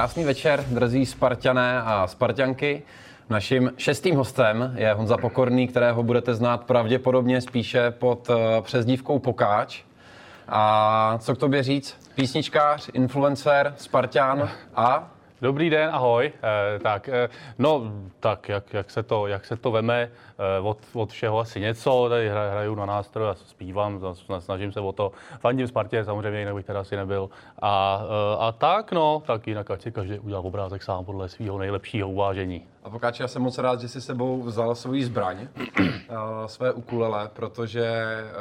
Krásný večer, drzí Spartané a Spartanky. Naším šestým hostem je Honza Pokorný, kterého budete znát pravděpodobně spíše pod eh, přezdívkou Pokáč. A co k tobě říct? Písničkář, influencer, Spartan a Dobrý den, ahoj. Eh, tak, eh, no, tak jak, jak, se to, jak se to veme, od, od všeho asi něco, tady hra, hraju na nástroj a zpívám, snažím se o to. Fandím Spartě, samozřejmě, jinak bych teda asi nebyl. A, eh, a tak, no, tak jinak ať si každý udělal obrázek sám podle svého nejlepšího uvážení. A Pokáči, já jsem moc rád, že jsi sebou vzal svůj zbraň, eh, své ukulele, protože eh,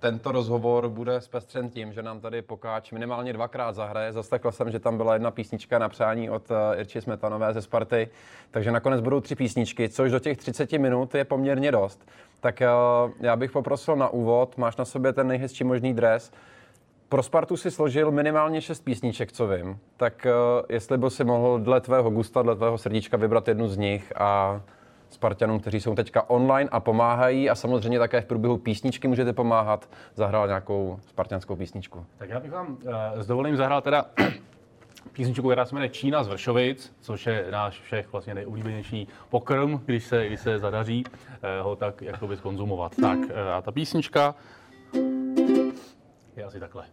tento rozhovor bude zpestřen tím, že nám tady Pokáč minimálně dvakrát zahraje. Zaslechl jsem, že tam byla jedna písnička na přání od eh, Irči Smetanové ze Sparty, takže nakonec budou tři písničky, což do těch 30 minut je poměrně dost. Tak já bych poprosil na úvod, máš na sobě ten nejhezčí možný dres, pro Spartu si složil minimálně šest písniček, co vím. Tak uh, jestli by si mohl dle tvého gusta, dle tvého srdíčka vybrat jednu z nich a Spartanům, kteří jsou teďka online a pomáhají a samozřejmě také v průběhu písničky můžete pomáhat, zahrál nějakou spartianskou písničku. Tak já bych vám uh, s dovolením zahrál teda písničku, která se jmenuje Čína z Vršovic, což je náš všech vlastně nejoblíbenější pokrm, když se, když se zadaří uh, ho tak jakoby skonzumovat. Tak uh, a ta písnička je asi takhle.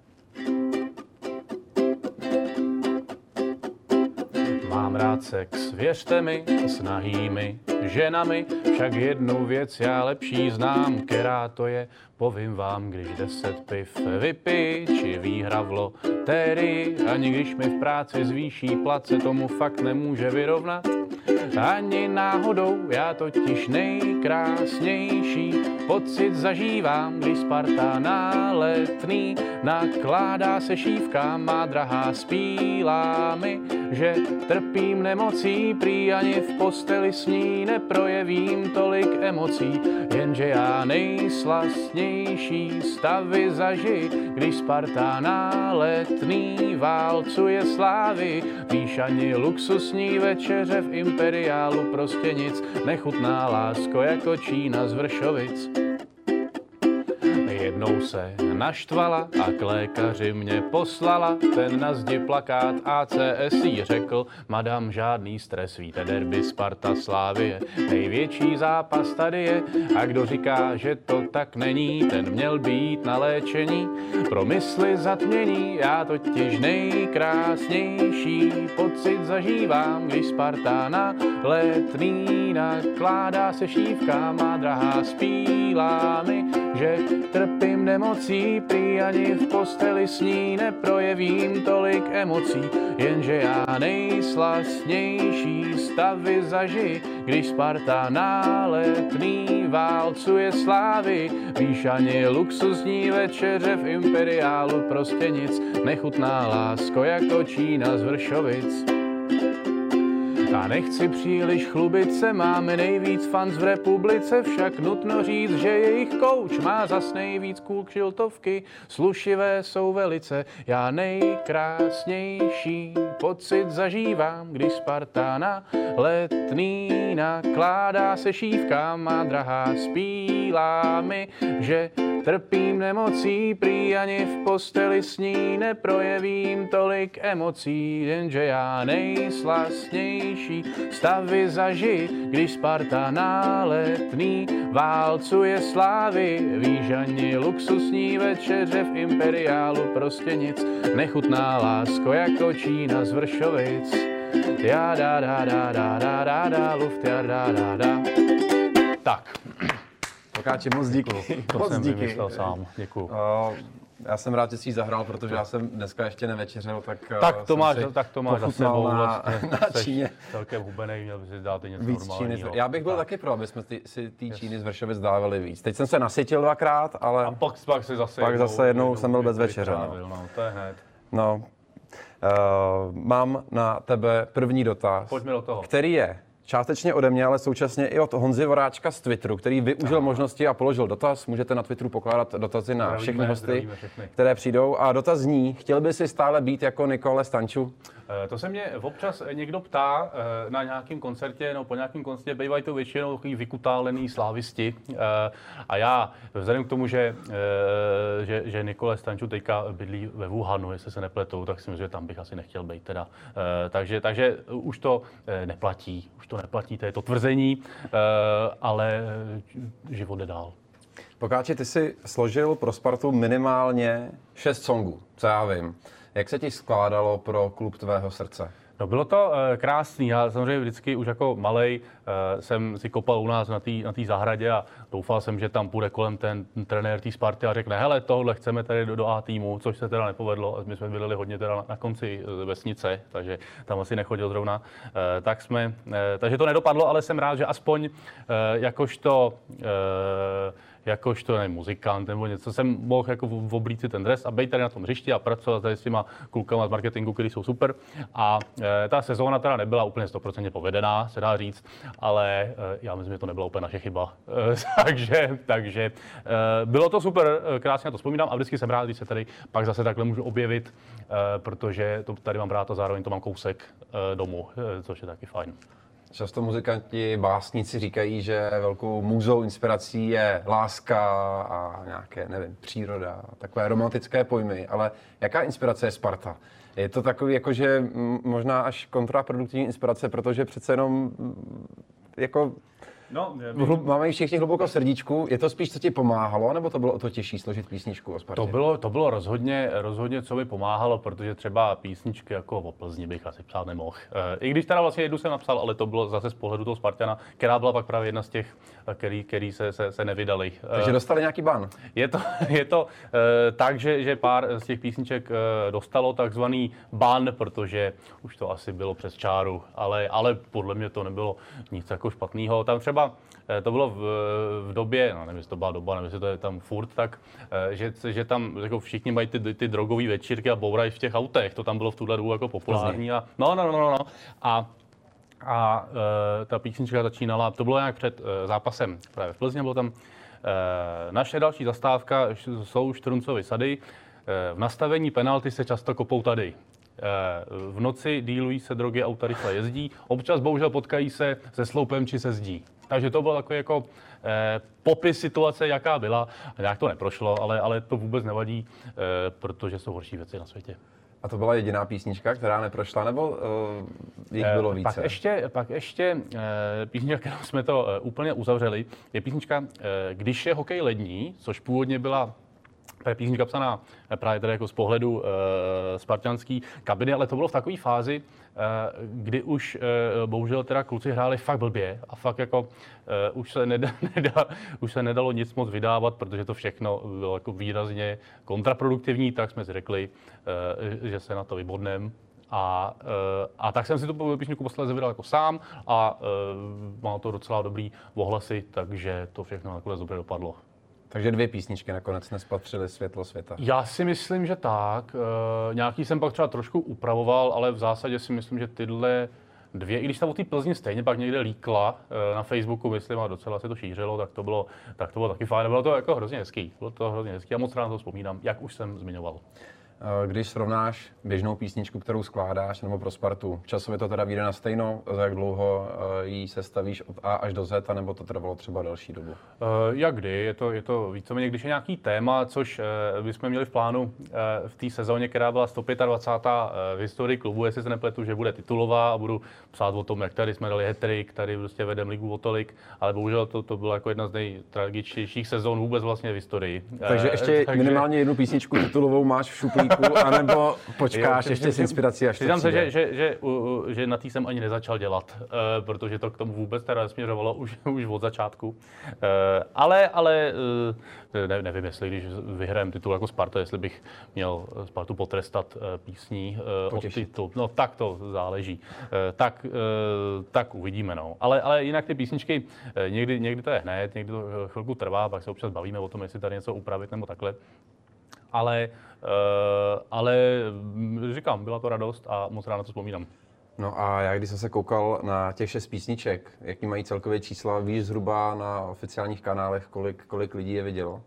Mám rád sex, věřte mi, s nahými ženami, však jednu věc já lepší znám, která to je, povím vám, když deset piv vypij, či výhra v lotérii, ani když mi v práci zvýší plat, se tomu fakt nemůže vyrovnat. Ani náhodou, já totiž nejkrásnější pocit zažívám, když Sparta na letný nakládá se šívkám, má drahá spílá mi, že trpím nemocí, prý ani v posteli s ní neprojevím tolik emocí, jenže já nejslastnější stavy zaži, když Sparta na letný válcuje slávy, víš ani luxusní večeře v imperiálu prostě nic, nechutná lásko jako Čína z Vršovic. Jednou se naštvala a k lékaři mě poslala. Ten na zdi plakát ACS jí řekl, madam, žádný stres, víte, derby Sparta Slávie. Největší zápas tady je a kdo říká, že to tak není, ten měl být na léčení. Pro mysli zatmění, já totiž nejkrásnější pocit zažívám, když Sparta na letný nakládá se šívka, má drahá spílá mi, že trpím nemocí, prý ani v posteli s ní neprojevím tolik emocí, jenže já nejslastnější stavy zaži, když Sparta na letný válcuje slávy, víš ani luxusní večeře v imperiálu prostě nic, nechutná lásko jako Čína z Vršovic. A nechci příliš chlubit se, máme nejvíc fans v republice, však nutno říct, že jejich kouč má zas nejvíc kůl kšiltovky, slušivé jsou velice, já nejkrásnější pocit zažívám, když Sparta na letný nakládá se šívkám, má drahá spílá mi, že Trpím nemocí, prý ani v posteli s ní neprojevím tolik emocí, jenže já nejslastnější stavy zaži, když Sparta na letný válcuje slávy. Víš ani luxusní večeře v imperiálu prostě nic, nechutná lásko jako Čína z Vršovic. Já da da da da da da da luft ja da da da. Tak. Pokáči, moc díky. To moc jsem díky. vymyslel sám, děkuju. Uh, já jsem rád, že jsi ji zahrál, protože já jsem dneska ještě nevečeřel, tak uh, Tak to máš, si tak to máš za sebou. na, vlastně, na Číně. Celkem hubenej, měl by si dát něco Víc Číny. normálního. Já bych byl tak. taky pro, aby jsme ty, si ty Číny z Vršovic dávali víc. Teď jsem se nasytil dvakrát, ale A pak, pak si zase Pak zase jednou jsem byl bez večeře, no. no. To je hned. no, uh, mám na tebe první dotaz, Pojďme do toho. který je, částečně ode mě, ale současně i od Honzy Voráčka z Twitteru, který využil možnosti a položil dotaz. Můžete na Twitteru pokládat dotazy na Zdravíme, všechny hosty, všechny. které přijdou. A dotaz zní, chtěl by si stále být jako Nikole Stanču? Eh, To se mě občas někdo ptá eh, na nějakém koncertě, no po nějakém koncertě bývají to většinou takový vykutálený slávisti. Eh, A já, vzhledem k tomu, že, že, že Nikole Stanču teďka bydlí ve Wuhanu, jestli se nepletou, tak si myslím, že tam bych asi nechtěl být teda. Takže, takže už to neplatí, už to neplatí, to je to tvrzení, ale život jde dál. Pokáči, ty jsi složil pro Spartu minimálně šest songů, co já vím. Jak se ti skládalo pro klub tvého srdce? No bylo to e, krásný. Já samozřejmě vždycky už jako malej e, jsem si kopal u nás na té na zahradě a doufal jsem, že tam půjde kolem ten trenér té Sparty a řekne, hele, tohle chceme tady do, do A týmu, což se teda nepovedlo. My jsme bydleli hodně teda na, na konci e, vesnice, takže tam asi nechodil zrovna. E, tak jsme, e, takže to nedopadlo, ale jsem rád, že aspoň e, jakožto e, jakožto nevím, muzikant nebo něco, jsem mohl jako v- oblíct si ten dres a být tady na tom hřišti a pracovat tady s těma klukama z marketingu, který jsou super. A e, ta sezóna teda nebyla úplně 100% povedená, se dá říct, ale e, já myslím, že to nebyla úplně naše chyba. E, takže takže e, bylo to super, e, krásně na to vzpomínám a vždycky jsem rád, když se tady pak zase takhle můžu objevit, e, protože to tady mám rád a zároveň to mám kousek e, domů, e, což je taky fajn. Často muzikanti, básníci říkají, že velkou můzou inspirací je láska a nějaké, nevím, příroda, takové romantické pojmy, ale jaká inspirace je Sparta? Je to takový, jakože možná až kontraproduktivní inspirace, protože přece jenom jako No, hlub, máme všichni hluboko v srdíčku. Je to spíš, co ti pomáhalo, nebo to bylo o to těžší složit písničku o Spartě? To bylo, to bylo rozhodně, rozhodně, co mi pomáhalo, protože třeba písničky jako o Plzni bych asi psát nemohl. E, I když teda vlastně jednu jsem napsal, ale to bylo zase z pohledu toho Spartana, která byla pak právě jedna z těch, eh, který, který se, se, se nevydali. E, Takže dostali nějaký ban. je to, je to e, tak, že, že pár z těch písniček e, dostalo takzvaný ban, protože už to asi bylo přes čáru, ale, ale podle mě to nebylo nic jako špatného. Tam třeba e, to bylo v, v době, no nevím, jestli to byla doba, nevím, jestli to je tam furt, tak, e, že, že tam jako všichni mají ty, ty drogové večírky a bourají v těch autech. To tam bylo v tuhle dobu jako populární. A, no, no, no, no, no. A a e, ta písnička začínala, to bylo nějak před e, zápasem právě v Plzně, bylo tam e, naše další zastávka jsou Štruncovy sady. E, v nastavení penalty se často kopou tady. E, v noci dílují se drogy, auta rychle jezdí. Občas bohužel potkají se se sloupem či se zdí. Takže to byl takový jako e, popis situace, jaká byla. A nějak to neprošlo, ale, ale to vůbec nevadí, e, protože jsou horší věci na světě. A to byla jediná písnička, která neprošla, nebo uh, jich bylo Eh, více? Pak ještě, pak ještě eh, písnička, kterou jsme to eh, úplně uzavřeli, je písnička eh, Když je hokej lední, což původně byla je písnička psaná eh, právě tady jako z pohledu e, spartanský kabiny, ale to bylo v takové fázi, e, kdy už e, bohužel teda kluci hráli fakt blbě a fakt jako e, už, se nedá, nedá, už se nedalo nic moc vydávat, protože to všechno bylo jako výrazně kontraproduktivní, tak jsme si řekli, e, že se na to vybodneme a, eh, a tak jsem si tu písničku posledně vydal jako sám a e, má to docela dobrý ohlasy, takže to všechno nakonec dobře dopadlo. Takže dvě písničky nakonec nespatřily světlo světa. Já si myslím, že tak. E, nějaký jsem pak třeba trošku upravoval, ale v zásadě si myslím, že tyhle dvě, i když ta o té Plzni stejně pak někde líkla e, na Facebooku, myslím, a docela se to šířilo, tak to bylo, tak to bylo taky fajn. Bylo to jako hrozně hezký. Bylo to hrozně hezký a moc rád na to vzpomínám, jak už jsem zmiňoval. Eh, Když srovnáš běžnou písničku, kterou skládáš, nebo pro Spartu, časově to teda vyjde na stejno, za jak dlouho eh, ji sestavíš od A až do Z, nebo to trvalo třeba delší dobu? Uh, jak kdy, je to, je to víceméně, když je nějaký téma, což uh, bychom měli v plánu uh, v té sezóně, která byla 125. Uh, v historii klubu, jestli se nepletu, že bude titulová a budu psát o tom, jak tady jsme dali hetrik, tady prostě vedeme ligu o tolik, ale bohužel to, to byla jako jedna z nejtragičtějších sezón vůbec vlastně v historii. Takže Eh, ještě minimálně jednu písničku titulovou máš v šuplíku, anebo počkáš Jo, ještě s inspirací, až Přiznám se, že, že, že, u- že na tý jsem ani nezačal dělat, uh, protože to k tomu vůbec teda nesměřovalo už, už od začátku. Uh, ale ale uh, ne, nevím, jestli když vyhrajeme titul jako Sparta, jestli bych měl Spartu potrestat uh, písní uh, o titul. No tak to záleží. Uh, tak, uh, tak uvidíme. No. Ale, ale jinak ty písničky, uh, někdy, někdy to je hned, někdy to chvilku trvá, pak se občas bavíme o tom, jestli tady něco upravit nebo takhle ale, uh, ale mm, říkám, byla to radost a moc rád na to vzpomínám. No a já, když jsem se koukal na těch šest písniček, jaký mají celkově čísla, víš zhruba na oficiálních kanálech, kolik, kolik lidí je vidělo?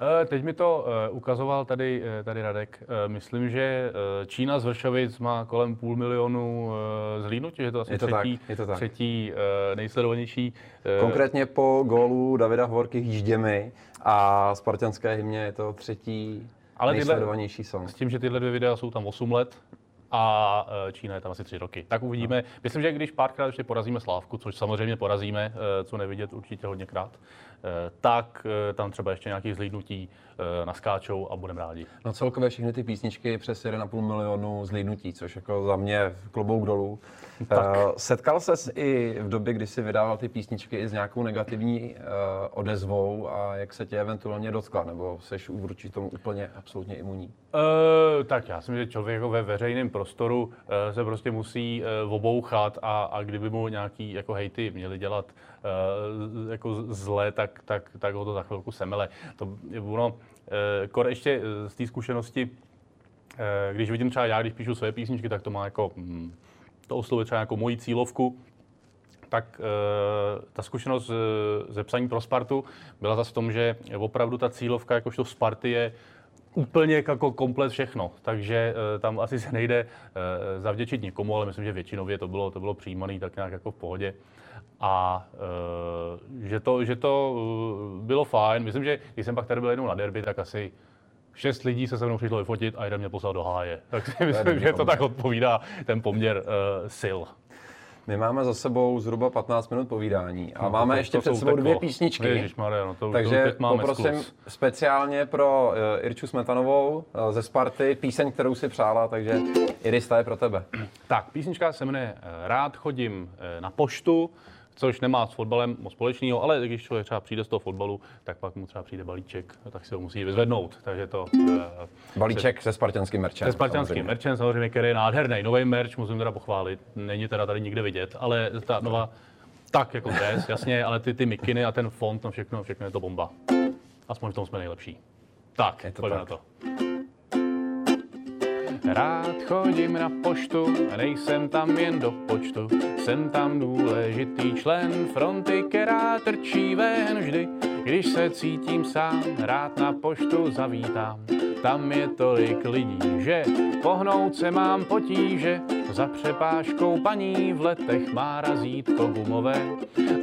Eh, teď mi to eh, ukazoval tady, eh, tady Radek. Myslím, že Čína z Vršovic má kolem půl milionu zhlídnutí, že to asi je to třetí, tak, je to tak. třetí nejsledovanější. Konkrétně po gólu Davida Hovorky jížděmi a spartanské hymně je to třetí Ale nejsledovanější song. S tím, že tyhle dvě videa jsou tam 8 let, a Čína je tam asi tři roky. Tak uvidíme. No. Myslím, že když párkrát ještě porazíme Slávku, což samozřejmě porazíme, co nevidět určitě hodněkrát, Eh, tak eh, tam třeba ještě nějaký zlídnutí eh, naskáčou a budeme rádi. No celkově všechny ty písničky přes 1,5 milionu zlídnutí, což jako za mě klobouk dolů. Tak. Setkal ses i v době, kdy jsi vydával ty písničky i s nějakou negativní odezvou a jak se tě eventuálně dotkla, nebo jsi vůči tomu úplně absolutně imunní? Uh, tak já si myslím, že člověk jako ve veřejném prostoru se prostě musí obouchat a, a kdyby mu nějaký jako hejty měli dělat jako zle, tak, tak, tak ho to za chvilku semele. To ono, uh, kor ještě z té zkušenosti, když vidím třeba já, když píšu své písničky, tak to má jako, hm, to oslovuje třeba jako moji cílovku, tak ta zkušenost ze psaní pro Spartu byla zase v tom, že opravdu ta cílovka jakožto Sparty je úplně jako komplet všechno, takže uh, tam asi se nejde uh, zavděčit nikomu, ale myslím, že většinově to bylo, to bylo přijímané tak nějak jako v pohodě. A uh, že to, že to uh, bylo fajn. Myslím, že když jsem pak tady byl jednou na derby, tak asi šest lidí se se mnou přišlo vyfotit a jeden mě poslal do háje. Tak si myslím, že to tak odpovídá ten poměr uh, sil. My máme za sebou zhruba 15 minut povídání a no, máme to, ještě to před sebou dvě písničky. Ježišmarja, no to, takže to máme poprosím sklus. speciálně pro uh, Irču Smetanovou uh, ze Sparty píseň, kterou si přála, takže Irista je pro tebe. Tak, písnička se jmenuje Rád chodím na poštu což nemá s fotbalem moc společného, ale když člověk třeba přijde z toho fotbalu, tak pak mu třeba přijde balíček, tak si ho musí vyzvednout. Takže to... Uh, balíček se, se spartanským merčem. Se spartanským merčem, samozřejmě, který je nádherný. Nový merč, musím teda pochválit. Není teda tady nikde vidět, ale ta nová, tak jako dres, jasně, ale ty, ty mikiny a ten font, no všechno, všechno je to bomba. Aspoň v tom jsme nejlepší. Tak, je to pojďme tak. na to. Rád chodím na poštu, nejsem tam jen do počtu. Jsem tam důležitý člen fronty, která trčí ven vždy. Když se cítím sám, rád na poštu zavítám. Tam je tolik lidí, že pohnout se mám potíže. Za přepážkou paní v letech má razítko gumové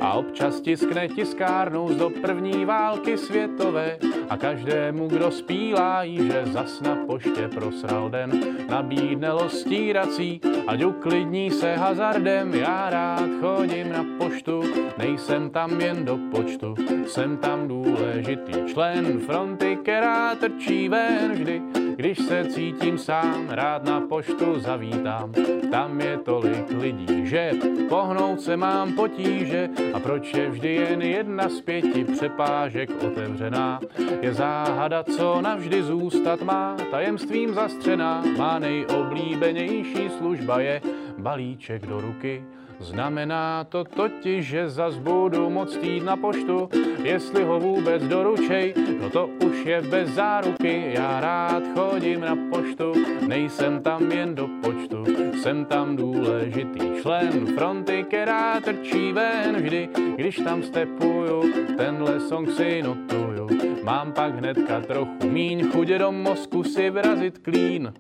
a občas tiskne tiskárnou do první války světové a každému, kdo spílá, že zas na poště prosral den, nabídne stírací, ať uklidní se hazardem. Já rád chodím na poštu, nejsem tam jen do počtu, jsem tam důležitý člen fronty, která trčí ven vždy, když se cítím sám, rád na poštu zavítám. Tam je tolik lidí, že pohnout se mám potíže a proč je vždy jen jedna z pěti přepážek otevřená. Je záhada, co navždy zůstat má, tajemstvím zastřená, má nejoblíbenější služba je balíček do ruky Znamená to totiž, že zas budu moc jít na poštu, jestli ho vůbec doručej, no to už je bez záruky. Já rád chodím na poštu, nejsem tam jen do počtu, jsem tam důležitý člen fronty, která trčí ven vždy, když tam stepuju, tenhle song si notuju. Mám pak hnedka trochu míň, chudě do mozku si vrazit klín.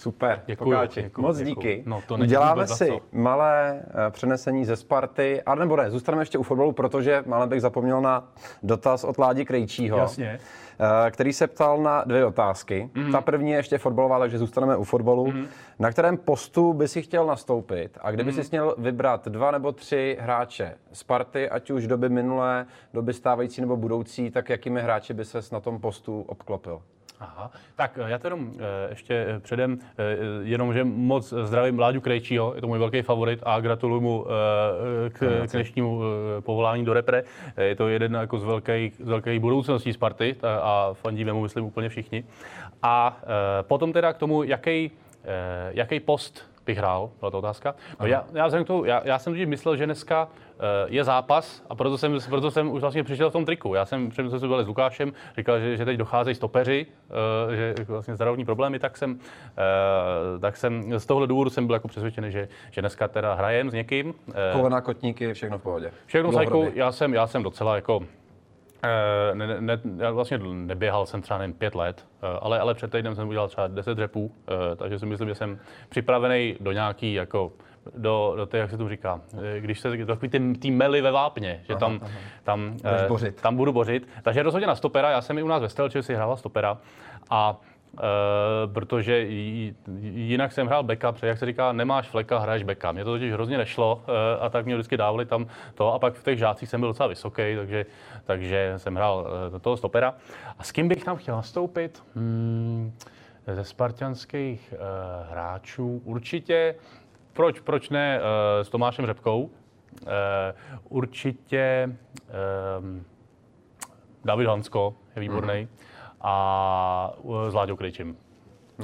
Super, děkuji, děkuji, Moc děkuji. díky. No, to Děláme si malé uh, přenesení ze Sparty, a nebo ne, zůstaneme ještě u fotbalu, protože máme bych zapomněl na dotaz od Ládi Krejčího. Jasně. Uh, který se ptal na dvě otázky. Mm-hmm. Ta první je ještě fotbalová, takže zůstaneme u fotbalu. Mm-hmm. Na kterém postu by si chtěl nastoupit a kdyby mm-hmm. si měl vybrat dva nebo tři hráče Sparty, ať už doby minulé, doby stávající nebo budoucí, tak jakými hráči by ses na tom postu obklopil? Aha, tak eh, já to jenom eh, ještě eh, předem, jenom, že moc zdravím Mláďu Krejčího, je to můj velký favorit a gratuluju mu k, k dnešnímu povolání do repre. Je to jeden jako z velkých, z velkých budoucností Sparty a fandíme mu, myslím, úplně všichni. A potom teda k tomu, jaký, jaký post bych hrál, byla to otázka. No já, já, jsem to, já, já jsem totiž myslel, že dneska uh, je zápas a proto jsem, proto jsem už vlastně přišel v tom triku. Já jsem před jsme byli s Lukášem, říkal, že, že teď docházejí stopeři, uh, že vlastně zdravotní problémy, tak jsem, uh, tak jsem z tohohle důvodu jsem byl jako přesvědčený, že, že dneska teda hrajem s někým. Uh, Kolena, kotníky, všechno v pohodě. Všechno sajku, já jsem, já jsem docela jako ne, ne, já vlastně neběhal jsem třeba jen pět let, ale, ale před týdnem jsem udělal třeba 10 řepů, takže si myslím, že jsem připravený do nějaký jako do, do té, jak se to říká, když se takový ty, ty mely ve vápně, že aha, tam, aha. tam, eh, tam budu bořit. Takže rozhodně na stopera, já jsem i u nás ve Stelči si hrával stopera a Uh, protože jinak jsem hrál backup, protože jak se říká, nemáš fleka, hraješ backup. Mně to totiž hrozně nešlo uh, a tak mě vždycky dávali tam to a pak v těch žácích jsem byl docela vysoký, takže, takže jsem hrál uh, toho stopera. A s kým bych tam chtěl nastoupit? Hmm, ze spartianských uh, hráčů určitě, proč, proč ne uh, s Tomášem Řepkou, uh, určitě um, David Hansko je výborný. Mm-hmm a s Láďou Kryčím.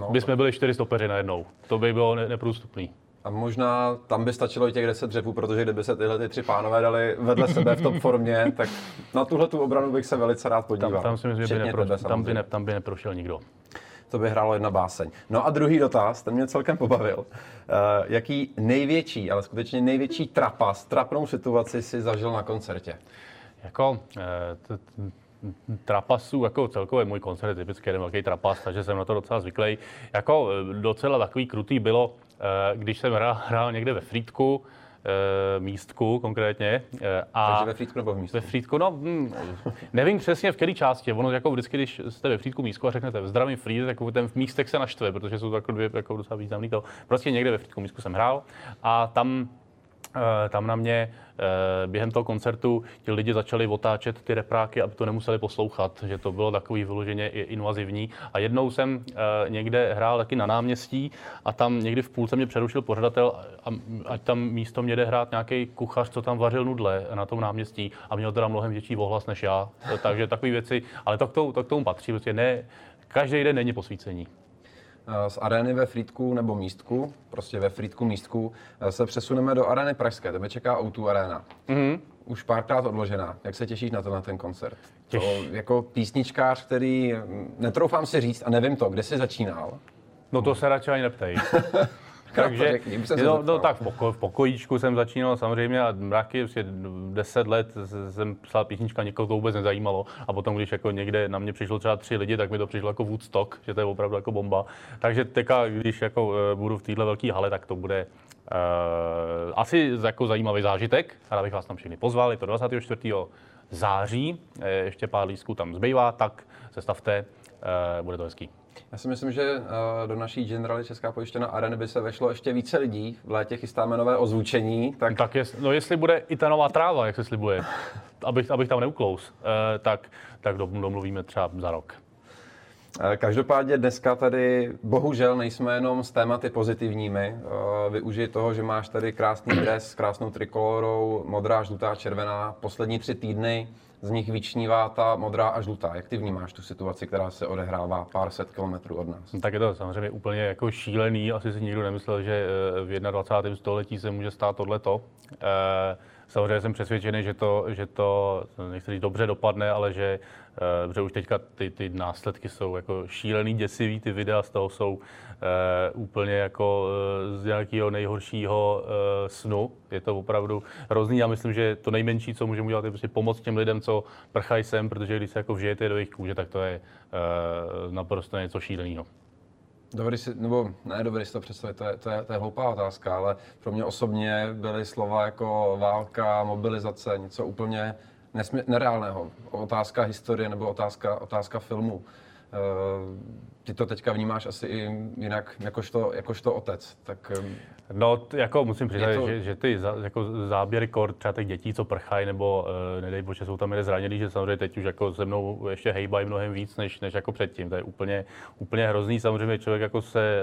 No. By jsme byli čtyři stopeři najednou. To by bylo ne- neprůstupný. A možná tam by stačilo i těch 10 dřepů, protože kdyby se tyhle ty tři pánové dali vedle sebe v top formě, tak na tuhle tu obranu bych se velice rád podíval. Tam, tam si myslím, že by nepro, tebe, tam, by ne, tam by neprošel nikdo. To by hrálo jedna báseň. No a druhý dotaz, ten mě celkem pobavil. Uh, jaký největší, ale skutečně největší trapas, trapnou situaci si zažil na koncertě? Jako, uh, t- trapasů, jako celkově můj koncert je typicky jeden velký trapas, takže jsem na to docela zvyklý. Jako eh, docela takový krutý bylo, eh, když jsem hrál, hrál někde ve Frýdku, eh, místku konkrétně. A Takže ve Frýdku nebo v místku? Ve Frýdku, no, hm, nevím přesně v které části. Ono jako vždycky, když jste ve Frýdku místku a řeknete v zdravím Frýd, tak ten místek se naštve, protože jsou to jako dvě jako docela významný to. Prostě někde ve Frýdku místku jsem hrál a tam tam na mě eh, během toho koncertu ti lidi začali otáčet ty repráky, aby to nemuseli poslouchat, že to bylo takový vyloženě invazivní. A jednou jsem eh, někde hrál taky na náměstí a tam někdy v půlce mě přerušil pořadatel, ať tam místo mě jde hrát nějaký kuchař, co tam vařil nudle na tom náměstí a měl teda mnohem větší ohlas než já. Takže takové věci, ale to k tomu, to k tomu patří, protože ne, každý den není posvícení. Z arény ve Frýdku nebo Místku, prostě ve Frýdku Místku, eh, se přesuneme do arény Pražské. Tebe čeká O2 Arena. Mm-hmm. Už párkrát odložená. Jak se těšíš na to, na ten koncert? Těž... To jako písničkář, který, hm, netroufám si říct a nevím to, kde jsi začínal? No to se radši ani neptej. Takže, řekni, no, no, tak v, poko, v pokojíčku jsem začínal samozřejmě a mraky, prostě 10 let jsem psal písnička, někoho to vůbec nezajímalo. A potom, když jako někde na mě přišlo třeba tři lidi, tak mi to přišlo jako Woodstock, že to je opravdu jako bomba. Takže teďka, když jako uh, budu v téhle velké hale, tak to bude uh, asi jako zajímavý zážitek. Rád bych vás tam všechny pozval, je to 24. září, ještě pár lístků tam zbývá, tak se stavte, uh, bude to hezký. Já si myslím, že uh, do naší generály Česká pojištěna areny by se vešlo ještě více lidí. V létě chystáme nové ozvučení. Tak, tak jest, no jestli bude i ta nová tráva, jak se slibuje, abych, abych tam neuklous, uh, tak, tak domluvíme třeba za rok. Eh, každopádně dneska tady bohužel nejsme jenom s tématy pozitivními. Využij toho, že máš tady krásný dres s krásnou trikolorou, modrá, žlutá, červená. Poslední tři týdny z nich vyčnívá ta modrá a žlutá. Jak ty vnímáš tu situaci, která se odehrává pár set kilometrů od nás? Tak je to samozřejmě úplně jako šílený. Asi si nikdo nemyslel, že eh, v 21. století se může stát tohleto. E- Samozřejmě jsem přesvědčený, že to, že to nechci říct dobře dopadne, ale že, uh, že už teďka ty, ty následky jsou jako šílený, děsivý, ty videa z toho jsou uh, úplně jako uh, z nějakého nejhoršího uh, snu. Je to opravdu hrozný. Já myslím, že to nejmenší, co můžeme udělat, je prostě pomoct těm lidem, co prchají sem, protože když se jako vžijete do jejich kůže, tak to je uh, naprosto něco šíleného. Dovedeš si, nebo ne, dovedeš si to představit, to je, to, je, to je hloupá otázka, ale pro mě osobně byly slova jako válka, mobilizace, něco úplně nesmě, nereálného. Otázka historie nebo otázka, otázka filmu. Ty to teďka vnímáš asi i jinak, jakožto, jakožto otec. Tak, no, jako musím přiznat, to... že, že, ty za, jako záběry kor třeba těch dětí, co prchají, nebo uh, nedej bože, jsou tam zranění, že samozřejmě teď už jako se mnou ještě hejbají mnohem víc, než, než jako předtím. To je úplně, úplně hrozný. Samozřejmě člověk jako se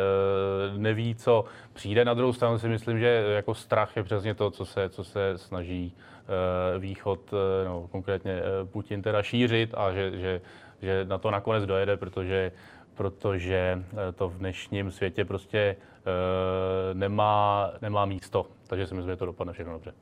uh, neví, co přijde. Na druhou stranu si myslím, že jako strach je přesně to, co se, co se snaží uh, Východ, uh, no, konkrétně uh, Putin teda šířit a že, že, že na to nakonec dojede, protože protože to v dnešním světě prostě nemá, nemá místo. Takže si myslím, že to dopadne všechno dobře.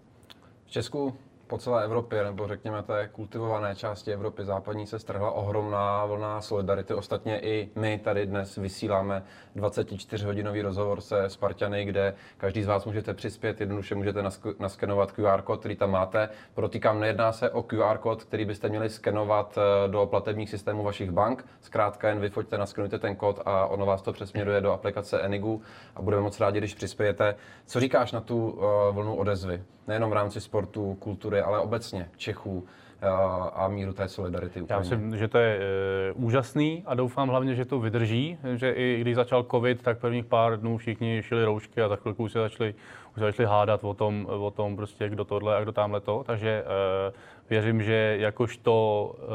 V Česku po celé Evropě, nebo řekněme té kultivované části Evropy západní se strhla ohromná vlna solidarity. Ostatně i my tady dnes vysíláme 24-hodinový rozhovor se Spartany, kde každý z vás můžete přispět, jednoduše můžete naskenovat QR kód, který tam máte. Protýkám, nejedná se o QR kód, který byste měli skenovat eh, do platebních systémů vašich bank. Zkrátka jen vyfoďte, naskenujte ten kód a ono vás to přesměruje do aplikace Enigu a budeme moc rádi, když přispějete. Co říkáš na tu uh, vlnu odezvy? Nejenom v rámci sportu, kultury, ale obecně Čechů eh, a míru té solidarity. Úplně. Já myslím, že to je e, úžasný a doufám hlavně, že to vydrží, že i když začal covid, tak prvních pár dnů všichni šili roušky a za chvilku už se začali, už se začali hádat o tom, o tom prostě, kdo tohle a kdo tamhle to. Takže e, věřím, že jakožto e,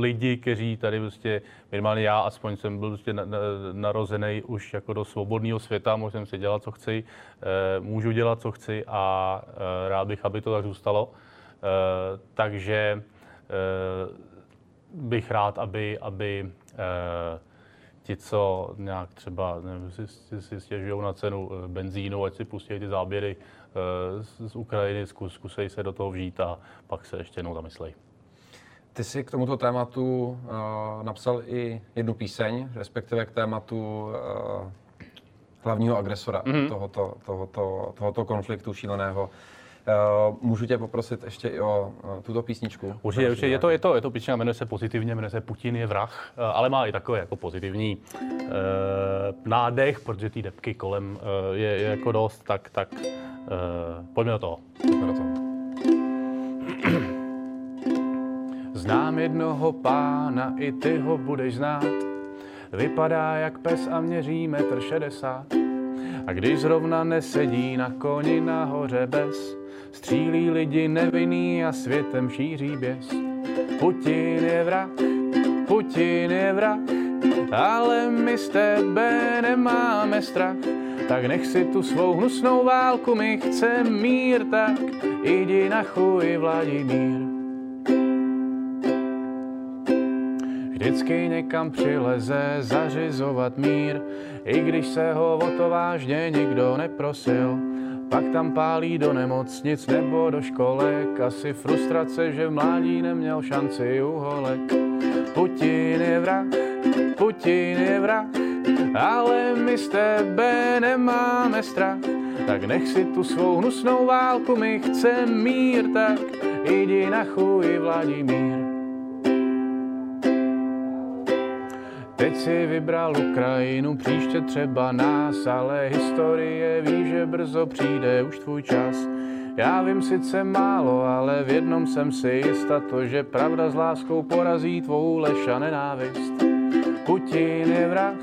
lidi, kteří tady prostě, minimálně já aspoň jsem byl prostě na, na, narozený už jako do svobodného světa, mohl jsem si dělat, co chci, e, můžu dělat, co chci a e, rád bych, aby to tak zůstalo. E, takže e, bych rád, aby, aby e, ti, co nějak třeba nevím, si, si, si stěžují na cenu benzínu, ať si pustí ty záběry z, z Ukrajiny, zkus, zkusej se do toho vžít a pak se ještě jednou zamyslej. Ty jsi k tomuto tématu uh, napsal i jednu píseň, respektive k tématu uh, hlavního agresora mm-hmm. tohoto, tohoto, tohoto konfliktu šíleného. Uh, můžu tě poprosit ještě i o uh, tuto písničku? Určitě, určitě. Je to, je to, je to písnička, jmenuje se pozitivně, jmenuje se Putin je vrah, uh, ale má i takový jako pozitivní uh, nádech, protože ty depky kolem uh, je, je jako dost, tak, tak uh, pojďme do toho. Pojďme do toho. Znám jednoho pána, i ty ho budeš znát. Vypadá jak pes a měří metr šedesát. A když zrovna nesedí na koni nahoře bez, střílí lidi nevinný a světem šíří běs. Putin je vrah, Putin je vrah, ale my z tebe nemáme strach. Tak nech si tu svou hnusnou válku, my chcem mír, tak jdi na chuj Vladimír. Vždycky někam přileze zařizovat mír, i když se ho o to vážně nikdo neprosil. Pak tam pálí do nemocnic nebo do školek, asi frustrace, že v mládí neměl šanci u holek. Putin je vrah, Putin je vrah, ale my z tebe nemáme strach. Tak nech si tu svou hnusnou válku, my chcem mír, tak jdi na chuj Vladimír. Teď si vybral Ukrajinu, příště třeba nás, ale historie ví, že brzo přijde už tvůj čas. Já vím sice málo, ale v jednom jsem si jistá to, že pravda s láskou porazí tvou lež a nenávist. Putin je vrah,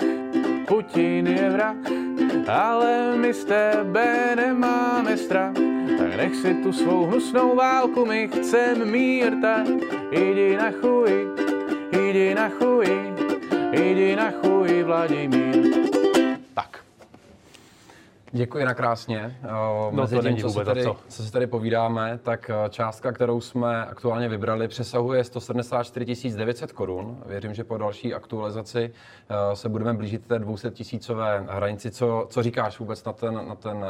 Putin je vrah, ale my z tebe nemáme strach. Tak nech si tu svou hnusnou válku, my chcem mír, tak jdi na chuj, jdi na chuj. Jdi na chuj, Vladimír. Děkuji na krásně. No, Mezi tím, co si, tady, co si tady povídáme, tak eh, částka, kterou jsme aktuálně vybrali, přesahuje 174 900 korun. Věřím, že po další aktualizaci eh, se budeme blížit té 200 tisícové hranici. Co, co říkáš vůbec na ten, na ten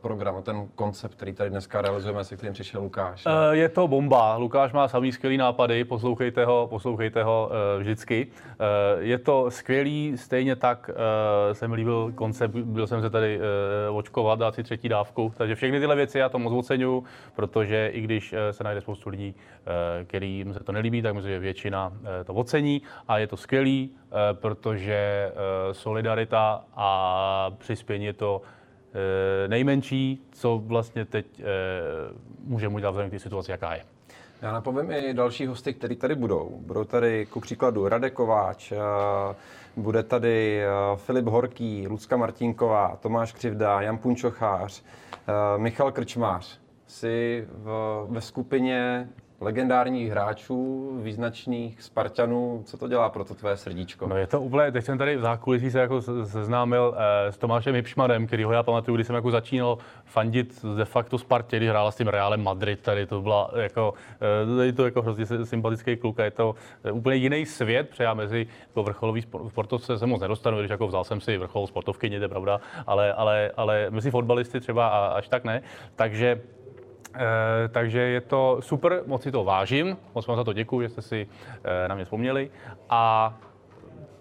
program, na ten koncept, který tady dneska realizujeme, se kterým přišel Lukáš? Je to bomba. Lukáš má samý skvělý nápady, poslouchejte ho, poslouchejte ho vždycky. Je to skvělý, stejně tak jsem líbil koncept, byl jsem se tady očkovat, dát si třetí dávku. Takže všechny tyhle věci já to moc oceňuju, protože i když eh, se najde spoustu lidí, eh, kterým se to nelíbí, tak myslím, že většina eh, to ocení a je to skvělý, protože solidarita a přispění je to nejmenší, co vlastně teď můžeme udělat vzhledem k té situaci, jaká je. Já napovím i další hosty, kteří tady budou. Budou tady ku příkladu Radek Kováč, bude tady eh, Filip Horký, Lucka Martinková, Tomáš Křivda, Jan Punčochář, eh, Michal Krčmář. Jsi v, ve skupině legendárních hráčů, význačných Spartanů. Co to dělá pro to tvé srdíčko? No je to úplně, teď jsem tady v zákulisí se jako seznámil eh, s Tomášem Hipšmanem, který ho já pamatuju, když jsem jako začínal fandit de facto Spartě, když hrála s tím Realem Madrid, tady to byla jako, eh, je to jako hrozně sympatický kluk a je to eh, úplně jiný svět, protože já mezi jako vrcholový sportovce se moc nedostanu, když jako vzal jsem si vrchol sportovky, to je pravda, ale, ale, ale mezi fotbalisty třeba a, až tak ne. Takže Eh, takže je to super, moc si to vážím, moc vám za to děkuji, že jste si eh, na mě vzpomněli a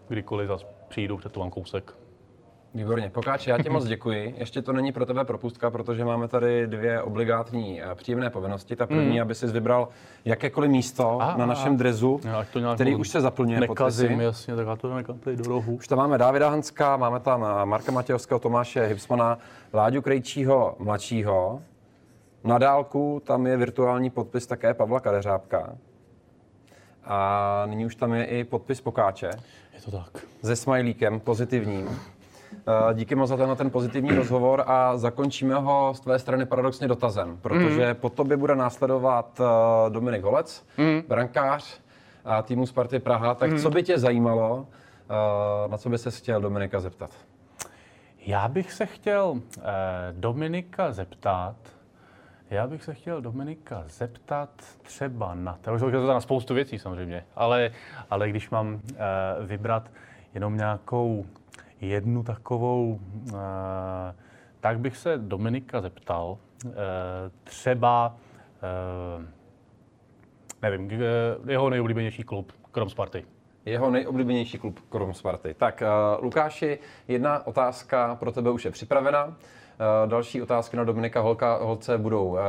kdykoliv zase přijdu, před to vám kousek. Výborně. Pokáče, já ti moc děkuji. Ještě to není pro tebe propustka, protože máme tady dvě obligátní eh, příjemné povinnosti. Ta první, mm. aby si vybral jakékoliv místo a, na našem drezu, já, to který už se zaplňuje nekazím, jasně, tak já to nekám tady do rohu. Už tam máme Davida Hanska, máme tam Marka Matějovského, Tomáše Hipsmana, Láďu Krejčího mladšího, na dálku tam je virtuální podpis také Pavla Kadeřábka. A nyní už tam je i podpis Pokáče. Je to tak. Se smajlíkem pozitivním. Eh, díky moc za tenhle ten pozitivní rozhovor a zakončíme ho z tvé strany paradoxně dotazem, protože mm. po tobě bude následovat eh, Dominik Holec, mm. brankář a týmu Sparty Praha. Tak mm. co by tě zajímalo, eh, na co by se chtěl Dominika zeptat? Já bych se chtěl Dominika zeptat, já bych se chtěl Dominika zeptat třeba na, to už je to na spoustu věcí samozřejmě, ale, ale když mám uh, vybrat jenom nějakou jednu takovou, uh, tak bych se Dominika zeptal uh, třeba, uh, nevím, jeho nejoblíbenější klub, krom Sparty. Jeho nejoblíbenější klub, krom Sparty. Tak, uh, Lukáši, jedna otázka pro tebe už je připravena. Eh, další otázky na Dominika Holka, Holce budou eh,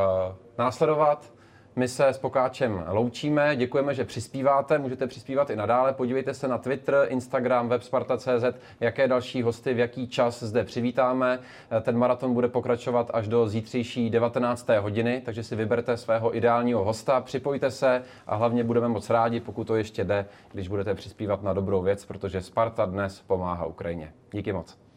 následovat. My se s Pokáčem loučíme, děkujeme, že přispíváte, můžete přispívat i nadále. Podívejte se na Twitter, Instagram, web Sparta.cz, jaké další hosty, v jaký čas zde přivítáme. Eh, ten maraton bude pokračovat až do zítřejší 19. hodiny, takže si vyberte svého ideálního hosta, připojte se a hlavně budeme moc rádi, pokud to ještě jde, když budete přispívat na dobrou věc, protože Sparta dnes pomáhá Ukrajině. Díky moc.